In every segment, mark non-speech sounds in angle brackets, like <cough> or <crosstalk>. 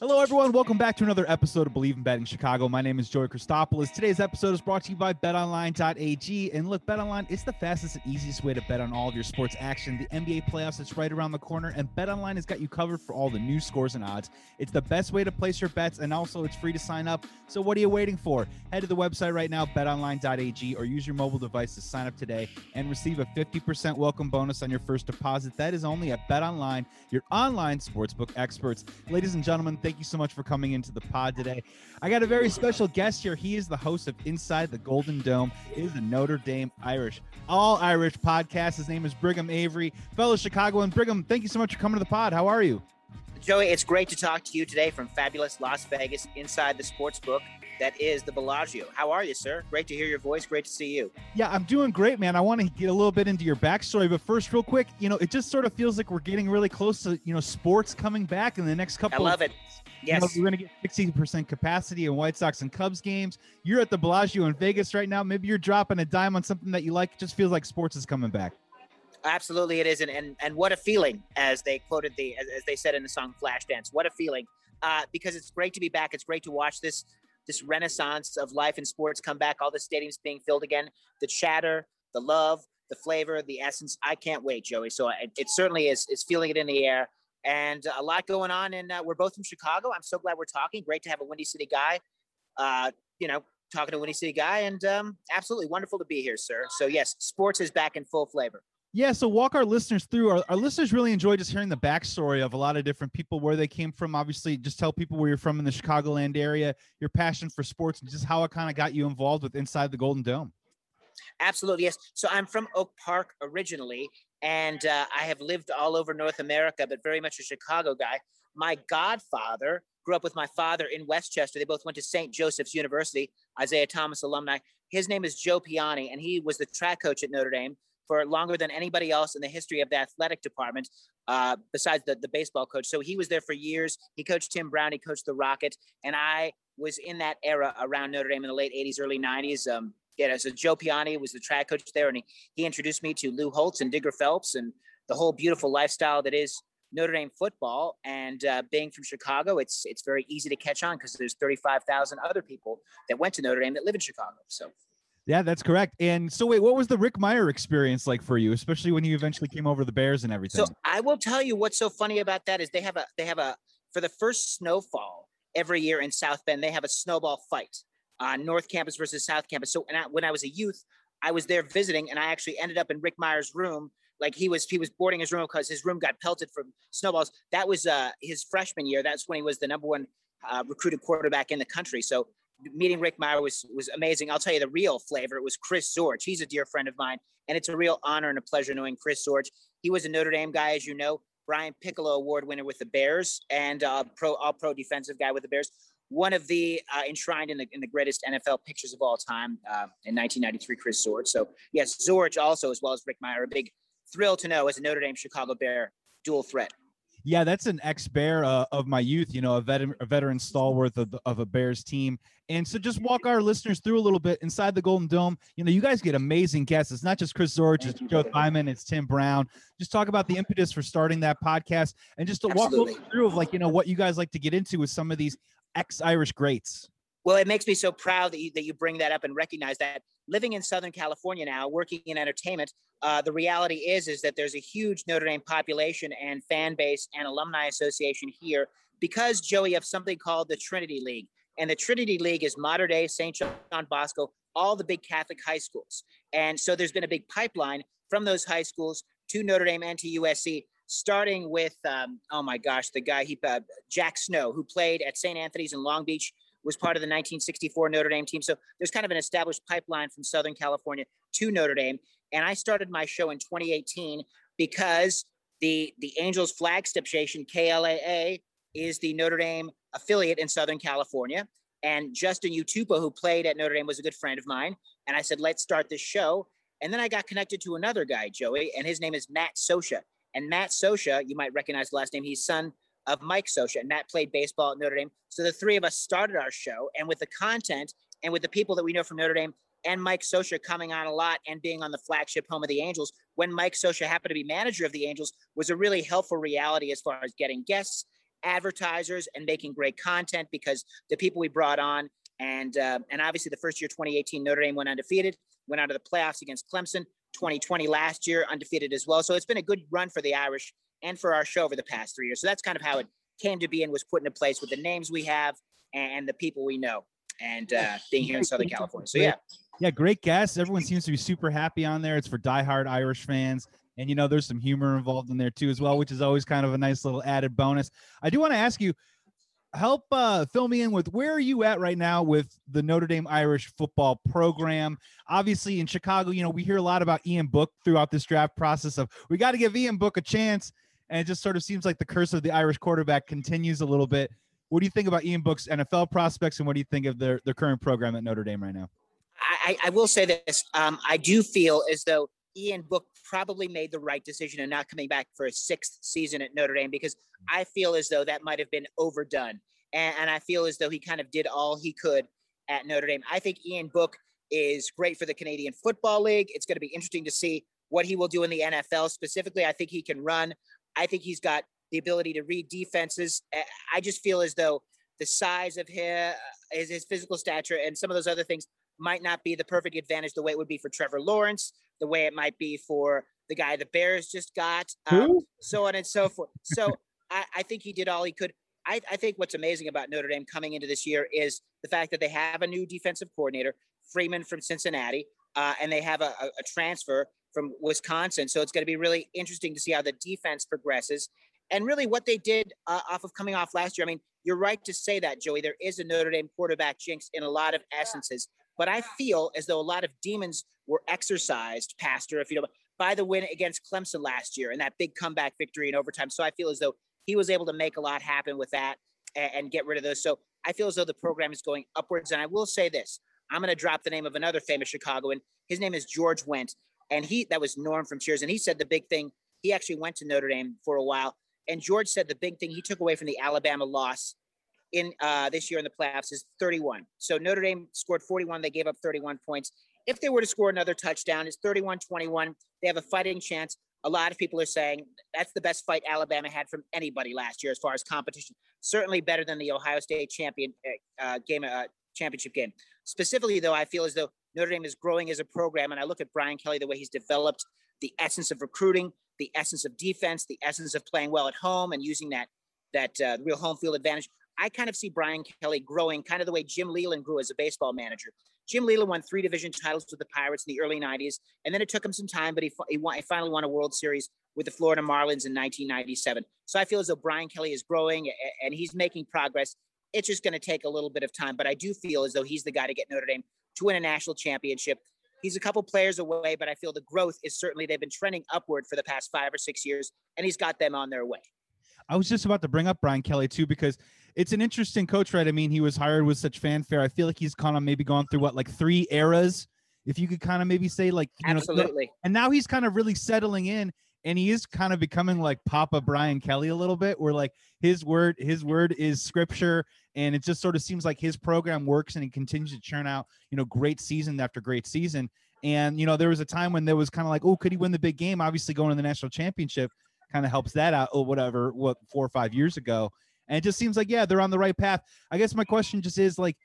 Hello, everyone. Welcome back to another episode of Bleav in Betting Chicago. My name is Joey Christopoulos. Today's episode is brought to you by BetOnline.ag. And look, BetOnline is the fastest and easiest way to bet on all of your sports action. The NBA playoffs is right around the corner, and BetOnline has got you covered for all the new scores and odds. It's the best way to place your bets, and also it's free to sign up. So what are you waiting for? Head to the website right now, BetOnline.ag, or use your mobile device to sign up today and receive a 50% welcome bonus on your first deposit. That is only at BetOnline, your online sportsbook experts. Ladies and gentlemen, thank you so much for coming into the pod today. I got a very special guest here. He is the host of Inside the Golden Dome. He is a Notre Dame Irish, all Irish podcast. His name is Brigham Avery, fellow Chicagoan. Brigham, thank you so much for coming to the pod. How are you? Joey, it's great to talk to you today from fabulous Las Vegas inside the sports book that is the Bellagio. How are you, sir? Great to hear your voice. Great to see you. Yeah, I'm doing great, man. I want to get a little bit into your backstory, but first, real quick, you know, it just sort of feels like we're getting really close to, you know, sports coming back in the next couple. I love of it. Yes, you know, we're going to get 60% capacity in White Sox and Cubs games. You're at the Bellagio in Vegas right now. Maybe you're dropping a dime on something that you like. It just feels like sports is coming back. Absolutely, it is, and and, and what a feeling, as they quoted the as, as they said in the song "Flashdance." What a feeling, uh, because it's great to be back. It's great to watch this this renaissance of life and sports come back. All the stadiums being filled again. The chatter, the love, the flavor, the essence. I can't wait, Joey. So it, it certainly is is feeling it in the air, and a lot going on. And uh, we're both from Chicago. I'm so glad we're talking. Great to have a Windy City guy. Uh, you know, talking to Windy City guy, and um, absolutely wonderful to be here, sir. So yes, sports is back in full flavor. Yeah, so walk our listeners through. Our, our, listeners really enjoy just hearing the backstory of a lot of different people, where they came from. Obviously, just tell people where you're from in the Chicagoland area, your passion for sports, and just how it kind of got you involved with Inside the Golden Dome. Absolutely, yes. So I'm from Oak Park originally, and uh, I have lived all over North America, but very much a Chicago guy. My godfather grew up with my father in Westchester. They both went to St. Joseph's University, Isiah Thomas alumni. His name is Joe Piane, and he was the track coach at Notre Dame for longer than anybody else in the history of the athletic department, uh, besides the, the baseball coach. So he was there for years. He coached Tim Brown, he coached the Rocket, and I was in that era around Notre Dame in the late 80s, early 90s. Um, yeah, so Joe Piane was the track coach there, and he, he introduced me to Lou Holtz and Digger Phelps and the whole beautiful lifestyle that is Notre Dame football. And uh, being from Chicago, it's it's very easy to catch on because there's 35,000 other people that went to Notre Dame that live in Chicago. So yeah, that's correct. And so, wait, what was the Rick Mirer experience like for you, especially when you eventually came over the Bears and everything? So I will tell you what's so funny about that is they have a they have a for the first snowfall every year in South Bend they have a snowball fight on North Campus versus South Campus. So I, when I was a youth, I was there visiting, and I actually ended up in Rick Mirer's room. Like he was he was boarding his room because his room got pelted from snowballs. That was uh, his freshman year. That's when he was the number one uh, recruited quarterback in the country. So meeting Rick Mirer was was amazing. I'll tell you the real flavor. It was Chris Zorich. He's a dear friend of mine, and it's a real honor and a pleasure knowing Chris Zorich. He was a Notre Dame guy, as you know, Brian Piccolo Award winner with the Bears, and uh, pro all pro defensive guy with the Bears. One of the uh, enshrined in the in the greatest NFL pictures of all time uh, in 1993, Chris Zorich. So yes, Zorich also, as well as Rick Mirer, a big thrill to know as a Notre Dame Chicago Bear dual threat. Yeah, that's an ex Bear uh, of my youth, you know, a veteran, a veteran stalwart of, of a Bears team. And so just walk our listeners through a little bit inside the Golden Dome. You know, you guys get amazing guests. It's not just Chris Zorich, it's Joe Theismann, it's Tim Brown. Just talk about the impetus for starting that podcast and just to Absolutely. walk through of like, you know, what you guys like to get into with some of these ex Irish greats. Well, it makes me so proud that you, that you bring that up and recognize that living in Southern California now, working in entertainment, uh, the reality is is that there's a huge Notre Dame population and fan base and alumni association here because Joey of something called the Trinity League, and the Trinity League is modern day St. John Bosco, all the big Catholic high schools, and so there's been a big pipeline from those high schools to Notre Dame and to USC starting with um, oh my gosh, the guy he uh, Jack Snow who played at St. Anthony's in Long Beach was part of the 1964 Notre Dame team. So there's kind of an established pipeline from Southern California to Notre Dame. And I started my show in 2018 because the the Angels flagship station KLAA is the Notre Dame affiliate in Southern California. And Justin Utupo, who played at Notre Dame, was a good friend of mine. And I said, let's start this show. And then I got connected to another guy, Joey, and his name is Matt Scioscia. And Matt Scioscia, you might recognize the last name. He's son of Mike Scioscia, and Matt played baseball at Notre Dame. So the three of us started our show, and with the content and with the people that we know from Notre Dame, and Mike Scioscia coming on a lot and being on the flagship home of the Angels when Mike Scioscia happened to be manager of the Angels was a really helpful reality as far as getting guests, advertisers, and making great content because the people we brought on and uh, and obviously the first year 2018 Notre Dame went undefeated, went out of the playoffs against Clemson. 2020 last year undefeated as well. So it's been a good run for the Irish and for our show over the past three years. So that's kind of how it came to be and was put into place with the names we have and the people we know and uh, being here in Southern California. So yeah. Yeah, great guests. Everyone seems to be super happy on there. It's for diehard Irish fans. And you know, there's some humor involved in there too, as well, which is always kind of a nice little added bonus. I do want to ask you, help uh, fill me in with where are you at right now with the Notre Dame Irish football program? Obviously, in Chicago, you know, we hear a lot about Ian Book throughout this draft process of we got to give Ian Book a chance. And it just sort of seems like the curse of the Irish quarterback continues a little bit. What do you think about Ian Book's NFL prospects, and what do you think of their their current program at Notre Dame right now? I, I will say this. Um, I do feel as though Ian Book probably made the right decision in not coming back for a sixth season at Notre Dame because I feel as though that might have been overdone. And, and I feel as though he kind of did all he could at Notre Dame. I think Ian Book is great for the Canadian Football League. It's going to be interesting to see what he will do in the NFL specifically. I think he can run. I think he's got the ability to read defenses. I just feel as though the size of his, his, his physical stature, and some of those other things might not be the perfect advantage the way it would be for Trevor Lawrence, the way it might be for the guy the Bears just got, um, so on and so forth. So <laughs> I, I, think he did all he could. I, I, think what's amazing about Notre Dame coming into this year is the fact that they have a new defensive coordinator, Freeman from Cincinnati, uh, and they have a, a transfer from Wisconsin. So it's going to be really interesting to see how the defense progresses and really what they did uh, off of coming off last year. I mean, you're right to say that, Joey. There is a Notre Dame quarterback jinx in a lot of essences. But I feel as though a lot of demons were exercised, Pastor, if you know, by the win against Clemson last year and that big comeback victory in overtime. So I feel as though he was able to make a lot happen with that and, and get rid of those. So I feel as though the program is going upwards. And I will say this: I'm going to drop the name of another famous Chicagoan. His name is George Wendt, and he that was Norm from Cheers, and he said the big thing. He actually went to Notre Dame for a while, and George said the big thing he took away from the Alabama loss in uh, this year in the playoffs is 31. So Notre Dame scored 41. They gave up 31 points. If they were to score another touchdown, it's 31 21. They have a fighting chance. A lot of people are saying that's the best fight Alabama had from anybody last year as far as competition. Certainly better than the Ohio State champion uh, uh game, uh, championship game. Specifically, though, I feel as though Notre Dame is growing as a program, and I look at Brian Kelly the way he's developed the essence of recruiting, the essence of defense, the essence of playing well at home, and using that that uh, real home field advantage. I kind of see Brian Kelly growing kind of the way Jim Leyland grew as a baseball manager. Jim Leyland won three division titles with the Pirates in the early 90s, and then it took him some time, but he, he, won, he finally won a World Series with the Florida Marlins in 1997. So I feel as though Brian Kelly is growing and he's making progress. It's just going to take a little bit of time, but I do feel as though he's the guy to get Notre Dame to win a national championship. He's a couple players away, but I feel the growth is certainly they've been trending upward for the past five or six years, and he's got them on their way. I was just about to bring up Brian Kelly too because it's an interesting coach, right? I mean, he was hired with such fanfare. I feel like he's kind of maybe gone through what like three eras, if you could kind of maybe say like absolutely. Know, and now he's kind of really settling in, and he is kind of becoming like Papa Brian Kelly a little bit, where like his word, his word is scripture, and it just sort of seems like his program works, and he continues to churn out, you know, great season after great season. And you know, there was a time when there was kind of like, oh, could he win the big game? Obviously, going to the national championship kind of helps that out or whatever what four or five years ago and it just seems like yeah they're on the right path i guess my question just is like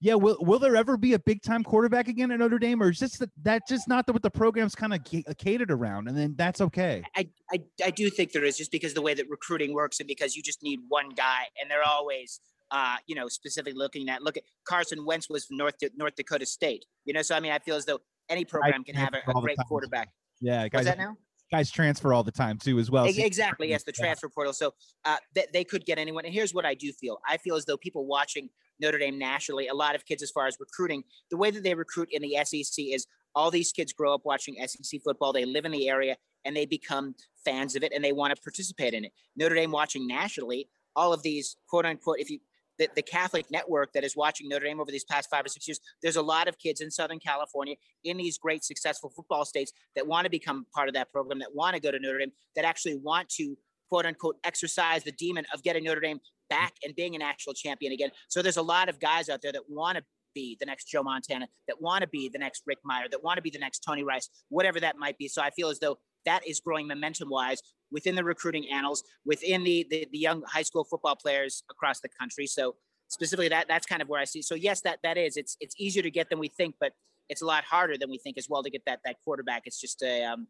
yeah will, will there ever be a big time quarterback again at notre dame or is just that, just not the, what the program's kind of catered around and then that's okay I, I i do think there is just because the way that recruiting works and because you just need one guy and they're always uh, you know, specifically looking at look at Carson Wentz was from North North Dakota State. You know, so I mean, I feel as though any program can have a, a great quarterback. Yeah, guys, that now? Guys transfer all the time too as well. Exactly yes the transfer portal. So uh, they, they could get anyone and here's what i do feel. I feel as though people watching notre dame nationally a lot of kids as far as recruiting the way that they recruit in the sec is all these kids grow up watching sec football they live in the area and they become fans of it and they want to participate in it. Notre dame watching nationally all of these quote unquote if you the, the Catholic network that is watching Notre Dame over these past five or six years, there's a lot of kids in Southern California in these great successful football states that want to become part of that program, that want to go to Notre Dame, that actually want to quote unquote exercise the demon of getting Notre Dame back and being a national champion again. So there's a lot of guys out there that want to be the next Joe Montana, that want to be the next Rick Mirer, that want to be the next Tony Rice, whatever that might be. So I feel as though that is growing momentum wise within the recruiting annals, within the, the, the young high school football players across the country. So specifically that that's kind of where I see. So yes, that that is it's it's easier to get than we think, but it's a lot harder than we think as well to get that that quarterback. It's just a um,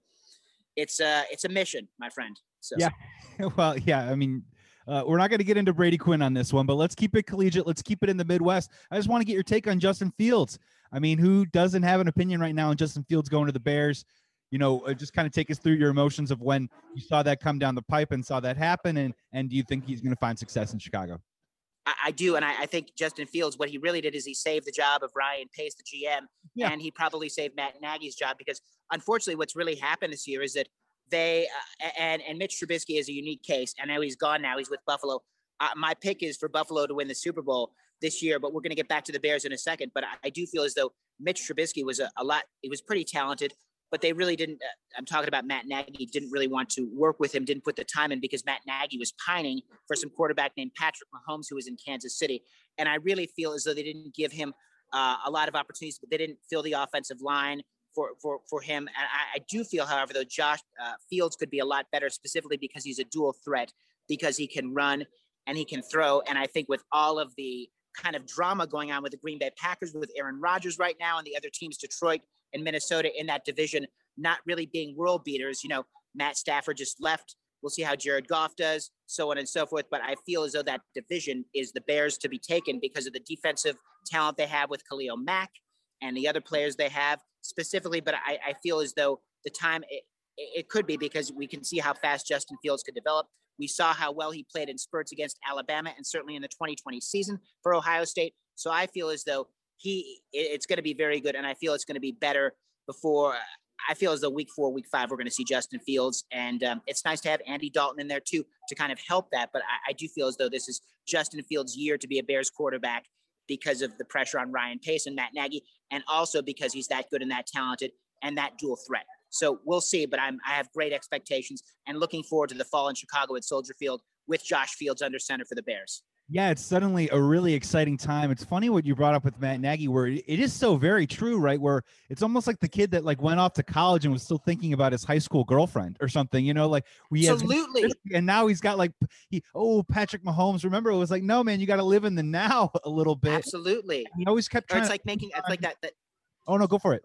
it's a it's a mission, my friend. So yeah, <laughs> well, yeah. I mean, uh, we're not going to get into Brady Quinn on this one, but let's keep it collegiate. Let's keep it in the Midwest. I just want to get your take on Justin Fields. I mean, who doesn't have an opinion right now on Justin Fields going to the Bears? You know, uh, just kind of take us through your emotions of when you saw that come down the pipe and saw that happen, and and do you think he's going to find success in Chicago? I, I do, and I, I, think Justin Fields, what he really did is he saved the job of Ryan Pace, the GM, yeah. and he probably saved Matt Nagy's job because unfortunately, what's really happened this year is that they uh, and and Mitch Trubisky is a unique case. I know he's gone now; he's with Buffalo. Uh, my pick is for Buffalo to win the Super Bowl this year, but we're going to get back to the Bears in a second. But I, I do feel as though Mitch Trubisky was a, a lot. He was pretty talented but they really didn't. Uh, I'm talking about Matt Nagy. Didn't really want to work with him. Didn't put the time in because Matt Nagy was pining for some quarterback named Patrick Mahomes who was in Kansas City. And I really feel as though they didn't give him uh, a lot of opportunities, but they didn't fill the offensive line for for for him. And I, I do feel, however, though Josh uh, Fields could be a lot better, specifically because he's a dual threat, because he can run and he can throw. And I think with all of the kind of drama going on with the Green Bay Packers with Aaron Rodgers right now and the other teams, Detroit and Minnesota in that division, not really being world beaters. You know, Matt Stafford just left. We'll see how Jared Goff does, so on and so forth. But I feel as though that division is the Bears to be taken because of the defensive talent they have with Khalil Mack and the other players they have specifically. But I, I feel as though the time it, it could be because we can see how fast Justin Fields could develop. We saw how well he played in spurts against Alabama and certainly in the 2020 season for Ohio State. So I feel as though he it's going to be very good, and I feel it's going to be better before. I feel as though week four, week five, we're going to see Justin Fields, and um, it's nice to have Andy Dalton in there too to kind of help that. But I, I do feel as though this is Justin Fields' year to be a Bears quarterback because of the pressure on Ryan Pace and Matt Nagy, and also because he's that good and that talented and that dual threat. So we'll see, but I'm I have great expectations and looking forward to the fall in Chicago at Soldier Field with Josh Fields under center for the Bears. Yeah, it's suddenly a really exciting time. It's funny what you brought up with Matt Nagy, where it is so very true, right? Where it's almost like the kid that like went off to college and was still thinking about his high school girlfriend or something, you know, like we absolutely. <laughs> and now he's got like he oh Patrick Mahomes. Remember, it was like no man, you got to live in the now <laughs> a little bit. Absolutely. he always kept. Trying or it's like making it's like <laughs> that that. Oh no, go for it.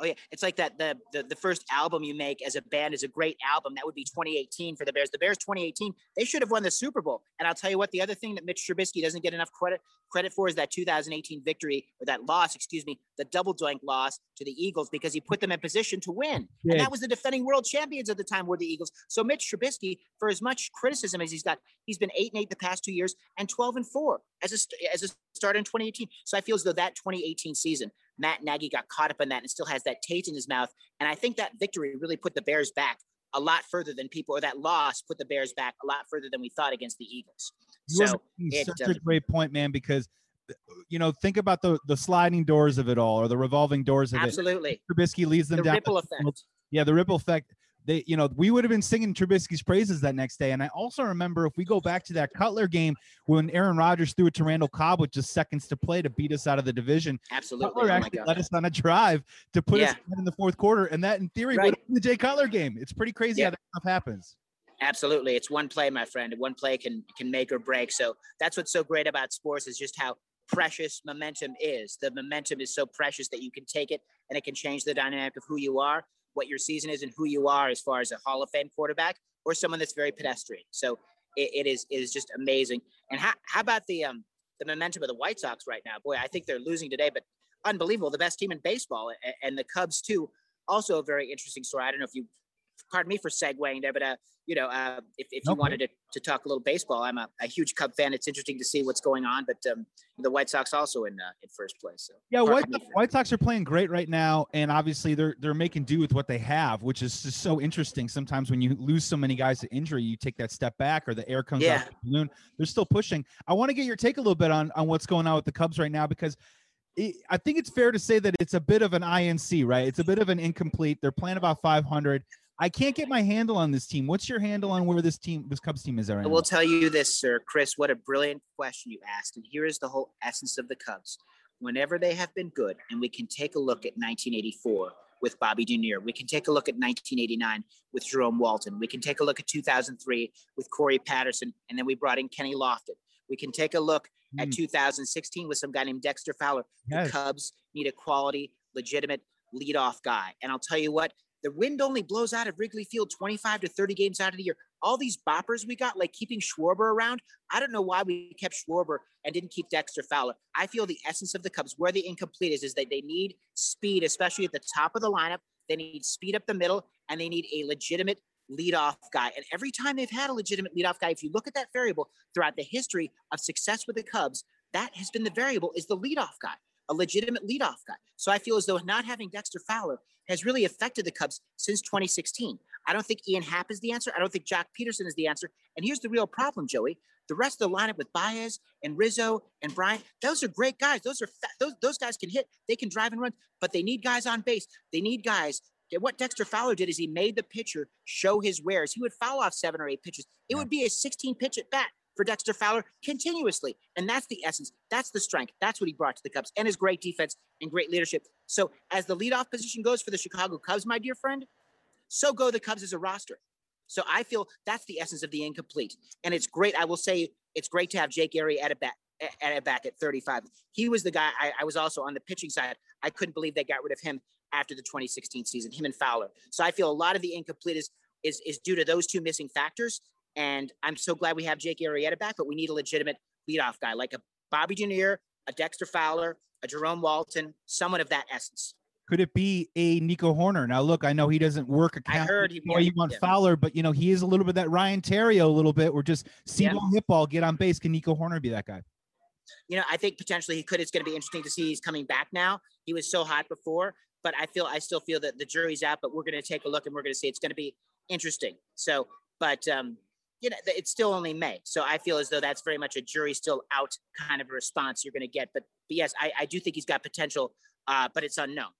Oh yeah, it's like that. The, the the first album you make as a band is a great album. That would be 2018 for the Bears. The Bears 2018, they should have won the Super Bowl. And I'll tell you what, the other thing that Mitch Trubisky doesn't get enough credit credit for is that 2018 victory or that loss, excuse me, the double doink loss to the Eagles because he put them in position to win. Yeah. And that was the defending world champions at the time were the Eagles. So Mitch Trubisky, for as much criticism as he's got, he's been eight and eight the past two years and 12 and four as a as a start in 2018. So I feel as though that 2018 season Matt Nagy got caught up in that and still has that taste in his mouth. And I think that victory really put the Bears back a lot further than people, or that loss put the Bears back a lot further than we thought against the Eagles. So it, such a um, great point, man, because you know, think about the the sliding doors of it all, or the revolving doors of absolutely. it. Absolutely, Trubisky leads them the down. Ripple effect. Yeah, the ripple effect they, you know, we would have been singing Trubisky's praises that next day. And I also remember if we go back to that Cutler game when Aaron Rodgers threw it to Randall Cobb with just seconds to play to beat us out of the division. Absolutely. Cutler oh actually led us on a drive to put yeah. us in the fourth quarter. And that, in theory, right. would have been the Jay Cutler game. It's pretty crazy yeah. how that stuff happens. Absolutely. It's one play, my friend. One play can can make or break. So that's what's so great about sports is just how precious momentum is. The momentum is so precious that you can take it and it can change the dynamic of who you are what your season is and who you are as far as a Hall of Fame quarterback or someone that's very pedestrian. So it, it is it is just amazing. And how, how about the um the momentum of the White Sox right now? Boy, I think they're losing today, but unbelievable. The best team in baseball, and, and the Cubs too. Also a very interesting story. I don't know if you pardon me for segueing there, but uh, you know, uh, if, if you okay. wanted to, to talk a little baseball, I'm a, a, huge Cub fan. It's interesting to see what's going on, but um, the White Sox also in uh, in first place. So yeah, White, White Sox are playing great right now, and obviously they're they're making do with what they have, which is just so interesting. Sometimes when you lose so many guys to injury, you take that step back, or the air comes yeah. out the balloon. They're still pushing. I want to get your take a little bit on on what's going on with the Cubs right now because. I think it's fair to say that it's a bit of an INC, right? It's a bit of an incomplete. They're playing about 500. I can't get my handle on this team. What's your handle on where this team, this Cubs team is at right I will tell you this, sir, Chris. What a brilliant question you asked, and here is the whole essence of the Cubs. whenever they have been good, and we can take a look at 1984 with Bobby Dernier. We can take a look at 1989 with Jerome Walton. We can take a look at 2003 with Corey Patterson, and then we brought in Kenny Lofton. We can take a look mm. at 2016 with some guy named Dexter Fowler. Yes. The Cubs need a quality, legitimate leadoff guy. And I'll tell you what, the wind only blows out of Wrigley Field 25 to 30 games out of the year. All these boppers we got, like keeping Schwarber around, I don't know why we kept Schwarber and didn't keep Dexter Fowler. I feel the essence of the Cubs, where the incomplete is, is that they need speed, especially at the top of the lineup. They need speed up the middle, and they need a legitimate leadoff guy. And every time they've had a legitimate leadoff guy, if you look at that variable throughout the history of success with the Cubs, that has been the variable is the leadoff guy a legitimate leadoff guy. So I feel as though not having Dexter Fowler has really affected the Cubs since 2016. I don't think Ian Happ is the answer. I don't think Joc Pederson is the answer. And here's the real problem, Joey. The rest of the lineup with Baez and Rizzo and Bryant, those are great guys. Those are fa- those those guys can hit. They can drive and run, but they need guys on base. They need guys. What Dexter Fowler did is he made the pitcher show his wares. He would foul off seven or eight pitches. It would be a 16 pitch at bat for Dexter Fowler continuously. And that's the essence. That's the strength. That's what he brought to the Cubs and his great defense and great leadership. So, as the leadoff position goes for the Chicago Cubs, my dear friend, so go the Cubs as a roster. So, I feel that's the essence of the incomplete. And it's great. I will say it's great to have Jake back. At a back at 35. He was the guy I, I was also on the pitching side. I couldn't believe they got rid of him after the 2016 season, him and Fowler. So I feel a lot of the incomplete is is, is due to those two missing factors. And I'm so glad we have Jake Arrieta back, but we need a legitimate leadoff guy like a Bobby Dernier, a Dexter Fowler, a Jerome Walton, someone of that essence. Could it be a Nico Hoerner? Now, look, I know he doesn't work a I heard he, you want yeah. Fowler, but you know he is a little bit that Ryan Theriot, a little bit. We're just see yeah. ball, hit ball, get on base. Can Nico Hoerner be that guy? You know, I think potentially he could. It's going to be interesting to see he's coming back now. He was so hot before, but I feel I still feel that the jury's out. But we're going to take a look and we're going to see. It's going to be interesting. So, but um, you know, it's still only May. So I feel as though that's very much a jury still out kind of response you're going to get. But, but yes, I, I do think he's got potential, uh, but it's unknown.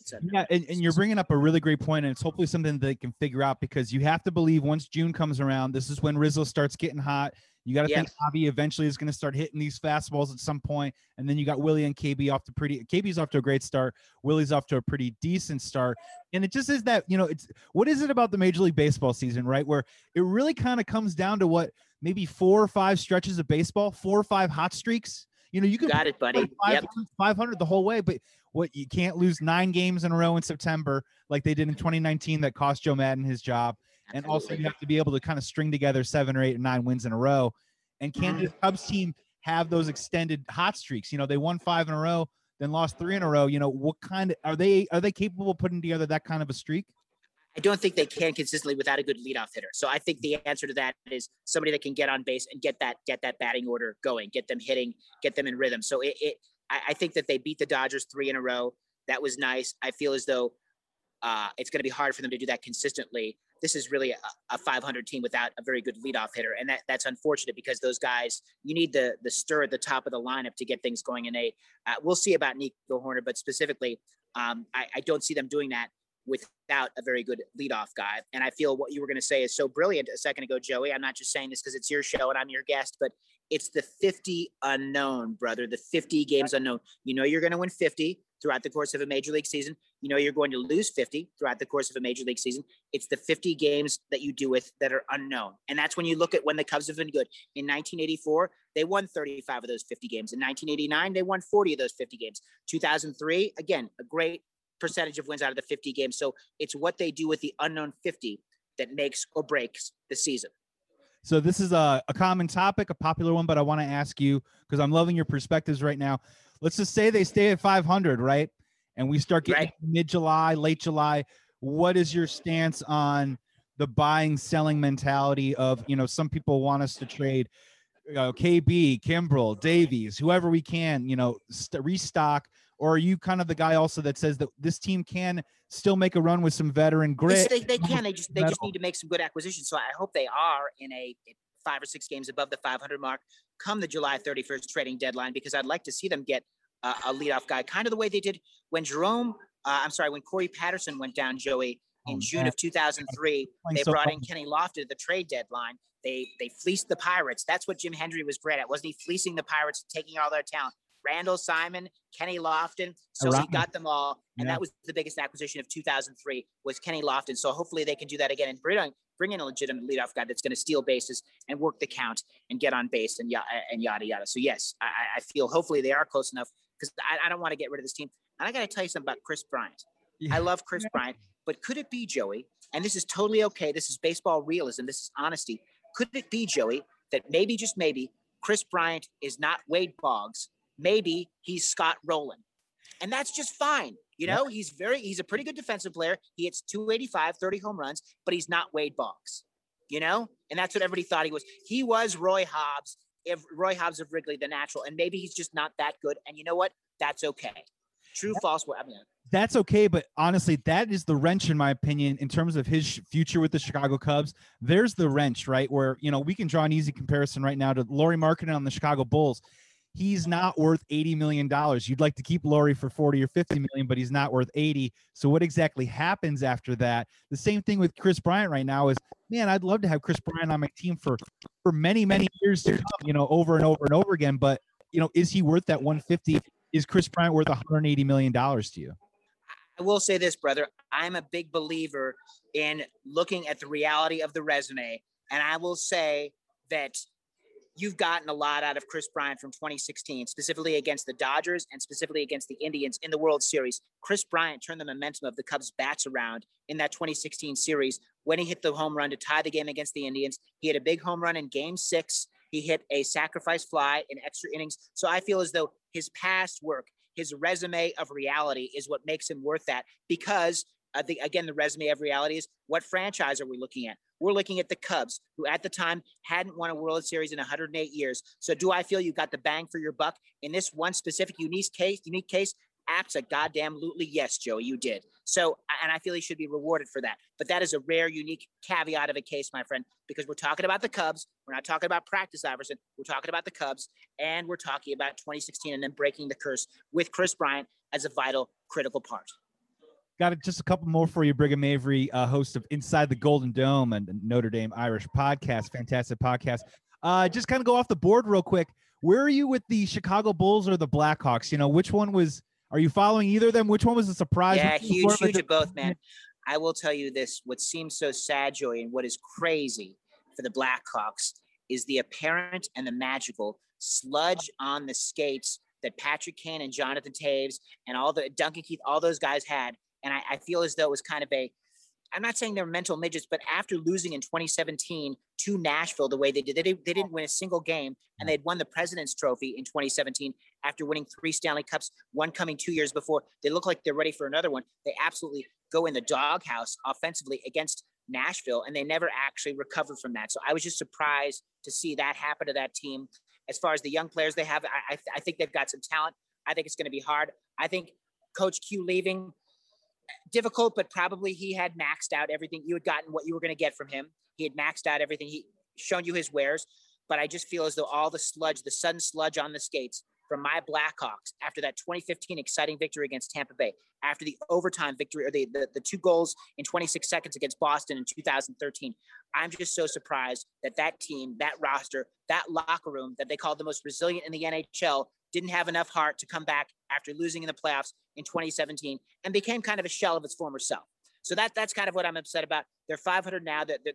It's unknown. Yeah, and, and you're bringing up a really great point, and it's hopefully something they can figure out because you have to believe once June comes around, this is when Rizzo starts getting hot. You got to think Javi eventually is going to start hitting these fastballs at some point, and then you got Willie and KB off to pretty. KB's off to a great start. Willie's off to a pretty decent start, and it just is that you know it's what is it about the Major League Baseball season, right? Where it really kind of comes down to what maybe four or five stretches of baseball, four or five hot streaks. You know, you can got it, buddy. 500, yep. 500 the whole way, but what you can't lose nine games in a row in September like they did in 2019 that cost Joe Maddon his job and also you have to be able to kind of string together seven or eight or nine wins in a row. And can mm-hmm. the Cubs team have those extended hot streaks? You know, they won five in a row, then lost three in a row. You know, what kind of are they are they capable of putting together that kind of a streak? I don't think they can consistently without a good leadoff hitter. So I think the answer to that is somebody that can get on base and get that get that batting order going, get them hitting, get them in rhythm. So it, it I, I think that they beat the Dodgers three in a row. That was nice. I feel as though uh, it's going to be hard for them to do that consistently this is really a, a 500 team without a very good leadoff hitter, and that that's unfortunate because those guys you need the the stir at the top of the lineup to get things going. And a uh, we'll see about Nico Hoerner, but specifically, um, I, I don't see them doing that without a very good leadoff guy. And I feel what you were going to say is so brilliant a second ago, Joey. I'm not just saying this because it's your show and I'm your guest, but it's the 50 unknown, brother. The 50 games unknown. You know you're going to win 50 throughout the course of a major league season. You know you're going to lose 50 throughout the course of a major league season. It's the 50 games that you do with that are unknown. And that's when you look at when the Cubs have been good. In 1984, they won 35 of those 50 games. In 1989, they won 40 of those 50 games. 2003, again, a great percentage of wins out of the 50 games. So it's what they do with the unknown 50 that makes or breaks the season. So this is a, a common topic, a popular one, but I want to ask you because I'm loving your perspectives right now let's just say they stay at 500, right? And we start getting right. mid July, late July. What is your stance on the buying selling mentality of, you know, some people want us to trade uh, KB, Kimbrel, Davies, whoever we can, you know, st- restock? Or are you kind of the guy also that says that this team can still make a run with some veteran grit? They, they can. They just they just need to make some good acquisitions. So I hope they are in a five or six games above the 500 mark come the July 31st trading deadline because I'd like to see them get uh, a leadoff guy, kind of the way they did when Jerome, uh, I'm sorry, when Corey Patterson went down, Joey, in oh, June of 2003. They so brought fun. in Kenny Lofton at the trade deadline. They they fleeced the Pirates. That's what Jim Hendry was great at, wasn't he? Fleecing the Pirates, taking all their talent. Randall Simon, Kenny Lofton. So he got them all, and yeah. that was the biggest acquisition of 2003 was Kenny Lofton. So hopefully they can do that again and bring in, bring in a legitimate leadoff guy that's going to steal bases and work the count and get on base and, and yada yada. So yes, I, I feel hopefully they are close enough because I, I, don't want to get rid of this team. And I got to tell you something about Kris Bryant. Yeah. I love Kris Bryant, but could it be Joey? And this is totally okay. This is baseball realism. This is honesty. Could it be Joey that maybe just maybe Kris Bryant is not Wade Boggs? Maybe he's Scott Rolen, and that's just fine. You know, he's very he's a pretty good defensive player. He hits 285, 30 home runs, but he's not Wade Boggs. You know, and that's what everybody thought he was. He was Roy Hobbs, if Roy Hobbs of Wrigley, the natural, and maybe he's just not that good. And you know what? That's okay. True, false. I mean, that's okay, but honestly, that is the wrench, in my opinion, in terms of his future with the Chicago Cubs. There's the wrench, right? Where you know we can draw an easy comparison right now to Lauri Markkanen on the Chicago Bulls he's not worth 80 million dollars. You'd like to keep Lauri for 40 or 50 million, but he's not worth 80. So what exactly happens after that? The same thing with Kris Bryant right now is, man, I'd love to have Kris Bryant on my team for for many many years to come, you know, over and over and over again, but you know, is he worth that 150? Is Kris Bryant worth 180 million dollars to you? I will say this, brother. I'm a big believer in looking at the reality of the resume, and I will say that you've gotten a lot out of Kris Bryant from 2016, specifically against the Dodgers and specifically against the Indians in the World Series. Kris Bryant turned the momentum of the Cubs' bats around in that 2016 series when he hit the home run to tie the game against the Indians. He had a big home run in game six. He hit a sacrifice fly in extra innings. So I feel as though his past work, his resume of reality is what makes him worth that because uh, again, the resume of reality is what franchise are we looking at? We're looking at the Cubs, who at the time hadn't won a World Series in 108 years. So, do I feel you got the bang for your buck in this one specific unique case? Unique case, Apps goddamn lutely yes, Joey, you did. So, and I feel he should be rewarded for that. But that is a rare, unique caveat of a case, my friend, because we're talking about the Cubs. We're not talking about practice Iverson. We're talking about the Cubs, and we're talking about 2016 and then breaking the curse with Kris Bryant as a vital, critical part. Got just a couple more for you, Brigham Avery, uh, host of Inside the Golden Dome and Notre Dame Irish podcast. Fantastic podcast. Uh, just kind of go off the board real quick. Where are you with the Chicago Bulls or the Blackhawks? You know, which one was? Are you following either of them? Which one was a surprise? Yeah, huge, huge at both, man. I will tell you this: what seems so sad, Joy, and what is crazy for the Blackhawks is the apparent and the magical sludge on the skates that Patrick Kane and Jonathan Toews and all the Duncan Keith, all those guys had and I, I feel as though it was kind of a, I'm not saying they're mental midgets, but after losing in 2017 to Nashville the way they did, they, they didn't win a single game, and they'd won the President's Trophy in 2017 after winning three Stanley Cups, one coming two years before. They look like they're ready for another one. They absolutely go in the doghouse offensively against Nashville, and they never actually recovered from that. So I was just surprised to see that happen to that team. As far as the young players they have, I, I, I think they've got some talent. I think it's going to be hard. I think Coach Q leaving difficult, but probably he had maxed out everything. You had gotten what you were going to get from him. He had maxed out everything. He shown you his wares. But I just feel as though all the sludge, the sudden sludge on the skates from my Blackhawks after that 2015 exciting victory against Tampa Bay, after the overtime victory or the, the, the two goals in 26 seconds against Boston in 2013. I'm just so surprised that that team, that roster, that locker room that they called the most resilient in the NHL didn't have enough heart to come back after losing in the playoffs in 2017 and became kind of a shell of its former self. So that that's kind of what I'm upset about. They're 500 now. That they've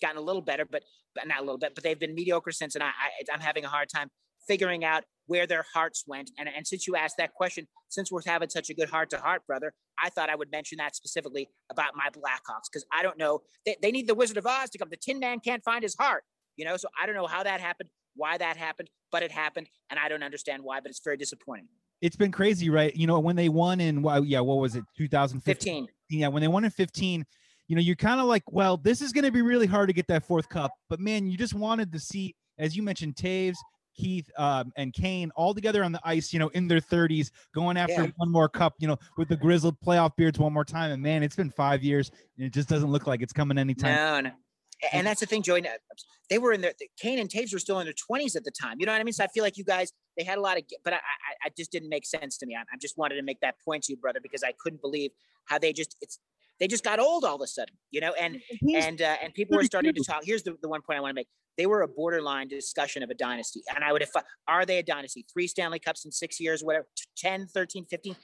gotten a little better, but, but not a little bit. But they've been mediocre since, and I, I I'm having a hard time figuring out where their hearts went. And and since you asked that question, since we're having such a good heart to heart, brother, I thought I would mention that specifically about my Blackhawks because I don't know they, they need the Wizard of Oz to come. The Tin Man can't find his heart, you know. So I don't know how that happened, why that happened, but it happened, and I don't understand why. But it's very disappointing it's been crazy, right? You know, when they won in well, yeah, what was it, 2015? Yeah, when they won in 15, you know, you're kind of like, well, this is going to be really hard to get that fourth cup. But man, you just wanted to see, as you mentioned, Toews, Keith, um, and Kane all together on the ice, you know, in their 30s, going after yeah. one more cup, you know, with the grizzled playoff beards one more time. And man, it's been five years, and it just doesn't look like it's coming anytime. No, no Mm-hmm. and that's the thing, Joey. Uh, they were in their Kane and Toews were still in their twenties at the time. You know what I mean? So I feel like you guys they had a lot of, but I, I, I just didn't make sense to me. I, I just wanted to make that point to you, brother, because I couldn't believe how they just it's they just got old all of a sudden, you know, and <laughs> and uh, and people were starting to talk. Here's the, the one point I want to make. They were a borderline discussion of a dynasty. And I would have, are they a dynasty? Three Stanley Cups in six years, whatever, t- 10, 13, 15.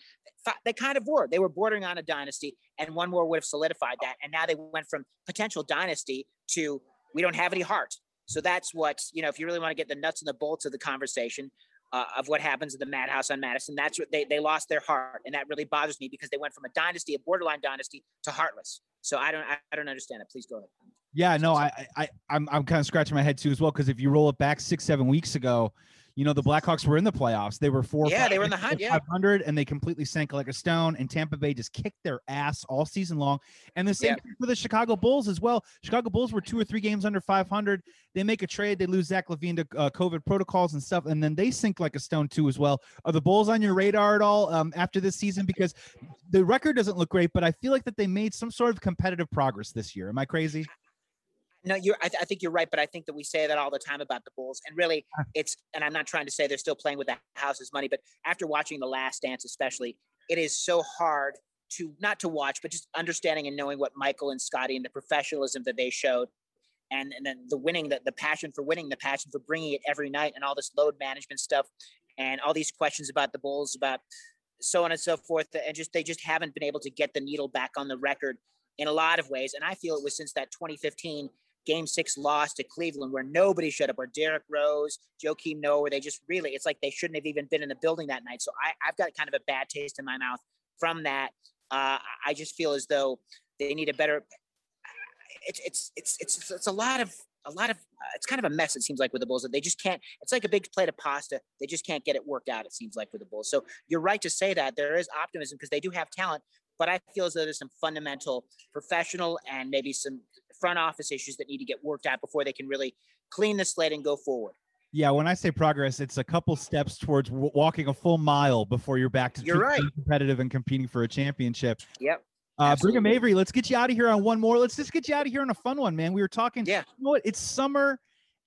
Fi- They kind of were. They were bordering on a dynasty, and one more would have solidified that. And now they went from potential dynasty to we don't have any heart. So that's what, you know, if you really want to get the nuts and the bolts of the conversation, uh, of what happens at the Madhouse on Madison. That's what they they lost their heart, and that really bothers me because they went from a dynasty, a borderline dynasty, to heartless. So I don't I, I don't understand it. Please go ahead. Yeah, no, I, I, I'm, I'm kind of scratching my head too as well because if you roll it back six, seven weeks ago, you know the Blackhawks were in the playoffs. They were four. Yeah, five- they were in the hunt, yeah. 500, and they completely sank like a stone. And Tampa Bay just kicked their ass all season long. And the same Yeah. thing for the Chicago Bulls as well. Chicago Bulls were two or three games under 500. They make a trade. They lose Zach LaVine to uh, COVID protocols and stuff, and then they sink like a stone too as well. Are the Bulls on your radar at all um, after this season? Because the record doesn't look great, but I feel like that they made some sort of competitive progress this year. Am I crazy? No, you're. I, th- I think you're right, but I think that we say that all the time about the Bulls, and really, ah. it's. And I'm not trying to say they're still playing with the house's money, but after watching the Last Dance, especially, it is so hard to not to watch, but just understanding and knowing what Michael and Scottie and the professionalism that they showed, and and then the winning, the the passion for winning, the passion for bringing it every night, and all this load management stuff, and all these questions about the Bulls, about so on and so forth, and just they just haven't been able to get the needle back on the record in a lot of ways. And I feel it was since that 2015 game six loss to Cleveland where nobody showed up, where Derrick Rose, Joakim Noah, where they just really, it's like they shouldn't have even been in the building that night. So I, I've got kind of a bad taste in my mouth from that. Uh, I just feel as though they need a better, it's, it's, it's, it's, it's a lot of, a lot of, uh, it's kind of a mess. It seems like with the Bulls that they just can't, it's like a big plate of pasta. They just can't get it worked out. It seems like with the Bulls. So you're right to say that there is optimism because they do have talent, but I feel as though there's some fundamental professional and maybe some front office issues that need to get worked out before they can really clean the slate and go forward. Yeah, when I say progress, it's a couple steps towards w- walking a full mile before you're back to You're right. being competitive and competing for a championship. Yep. Uh, Brigham Avery, let's get you out of here on one more. Let's just get you out of here on a fun one, man. We were talking. Yeah. You know what? It's summer,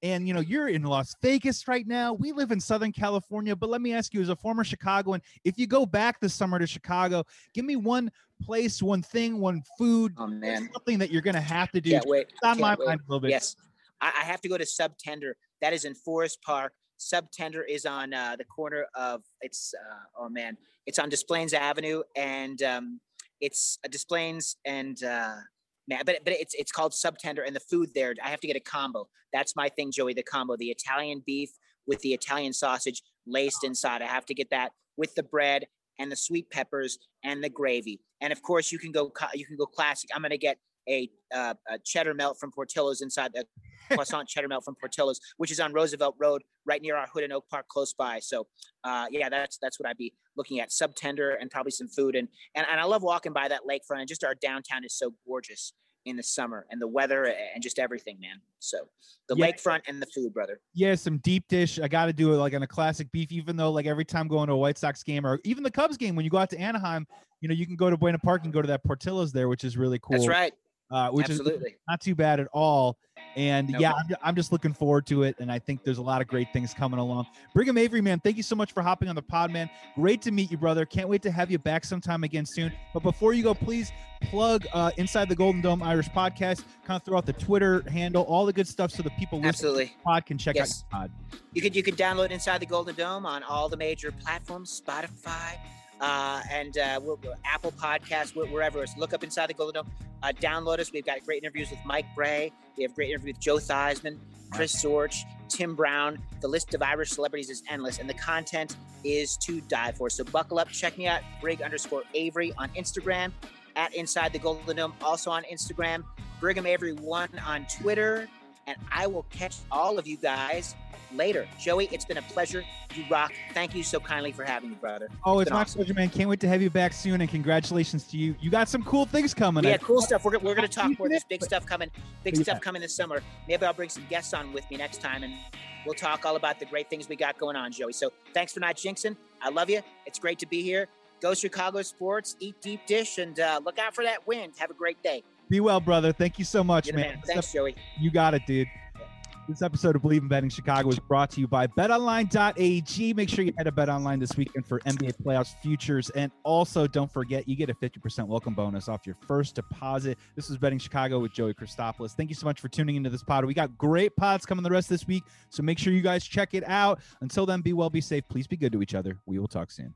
and you know you're in Las Vegas right now. We live in Southern California, but let me ask you, as a former Chicagoan, if you go back this summer to Chicago, give me one place, one thing, one food, Oh something that you're gonna have to do. can't wait. It's on my wait. mind a little bit. Yes, I, have to go to Subtender. That is in Forest Park. Subtender is on uh, the corner of it's. Uh, oh man, it's on Desplaines Avenue, and um, it's uh, Desplaines and uh, but but it's it's called Subtender, and the food there. I have to get a combo. That's my thing, Joey. The combo, the Italian beef with the Italian sausage laced inside. I have to get that with the bread and the sweet peppers and the gravy. And of course, you can go you can go classic. I'm gonna get a, uh, a cheddar melt from Portillo's inside the <laughs> croissant cheddar melt from Portillo's, which is on Roosevelt Road, right near our Hood and Oak Park, close by. So, uh, yeah, that's that's what I'd be looking at: sub tender and probably some food. And and and I love walking by that lakefront. And just our downtown is so gorgeous in the summer, and the weather and just everything, man. So the Yeah. lakefront and the food, brother. Yeah, some deep dish. I got to do it like on a classic beef, even though like every time going to a White Sox game or even the Cubs game, when you go out to Anaheim, you know, you can go to Buena Park and go to that Portillo's there, which is really cool. That's right. Uh, which is not too bad at all. And No. yeah, I'm, I'm just looking forward to it. And I think there's a lot of great things coming along. Brigham Avery, man, thank you so much for hopping on the pod, man. Great to meet you, brother. Can't wait to have you back sometime again soon. But before you go, please plug uh, Inside the Golden Dome Irish podcast, kind of throw out the Twitter handle, all the good stuff so the people listening to the pod can check Yes. out your pod. You could you could download Inside the Golden Dome on all the major platforms, Spotify, uh, and uh, Apple Podcasts, wherever. So look up Inside the Golden Dome. Uh, download us. We've got great interviews with Mike Brey. We have great interview with Joe Theismann, Chris Zorich, Tim Brown. The list of Irish celebrities is endless, and the content is to die for. So buckle up. Check me out, Brig underscore Avery on Instagram, at Inside the Golden Dome, also on Instagram, Brigham Avery One on Twitter, and I will catch all of you guys later. Joey, it's been a pleasure. You rock. Thank you so kindly for having me, brother. Oh, it's been my awesome. pleasure, man. Can't wait to have you back soon. And congratulations to you. You got some cool things coming. Yeah, cool stuff. We're, we're going to talk more. There's big stuff coming. Big Yeah. stuff coming this summer. Maybe I'll bring some guests on with me next time, and we'll talk all about the great things we got going on, Joey. So thanks for not jinxing. I love you. It's great to be here. Go Chicago sports. Eat deep dish, and uh, look out for that wind. Have a great day. Be well, brother. Thank you so much, man. man. Thanks, Joey. You got it, dude. This episode of Bleav in Betting Chicago is brought to you by betonline.ag. Make sure you head to betonline this weekend for NBA playoffs futures. And also, don't forget, you get a 50% welcome bonus off your first deposit. This is Betting Chicago with Joey Christopoulos. Thank you so much for tuning into this pod. We got great pods coming the rest of this week. So make sure you guys check it out. Until then, be well, be safe. Please be good to each other. We will talk soon.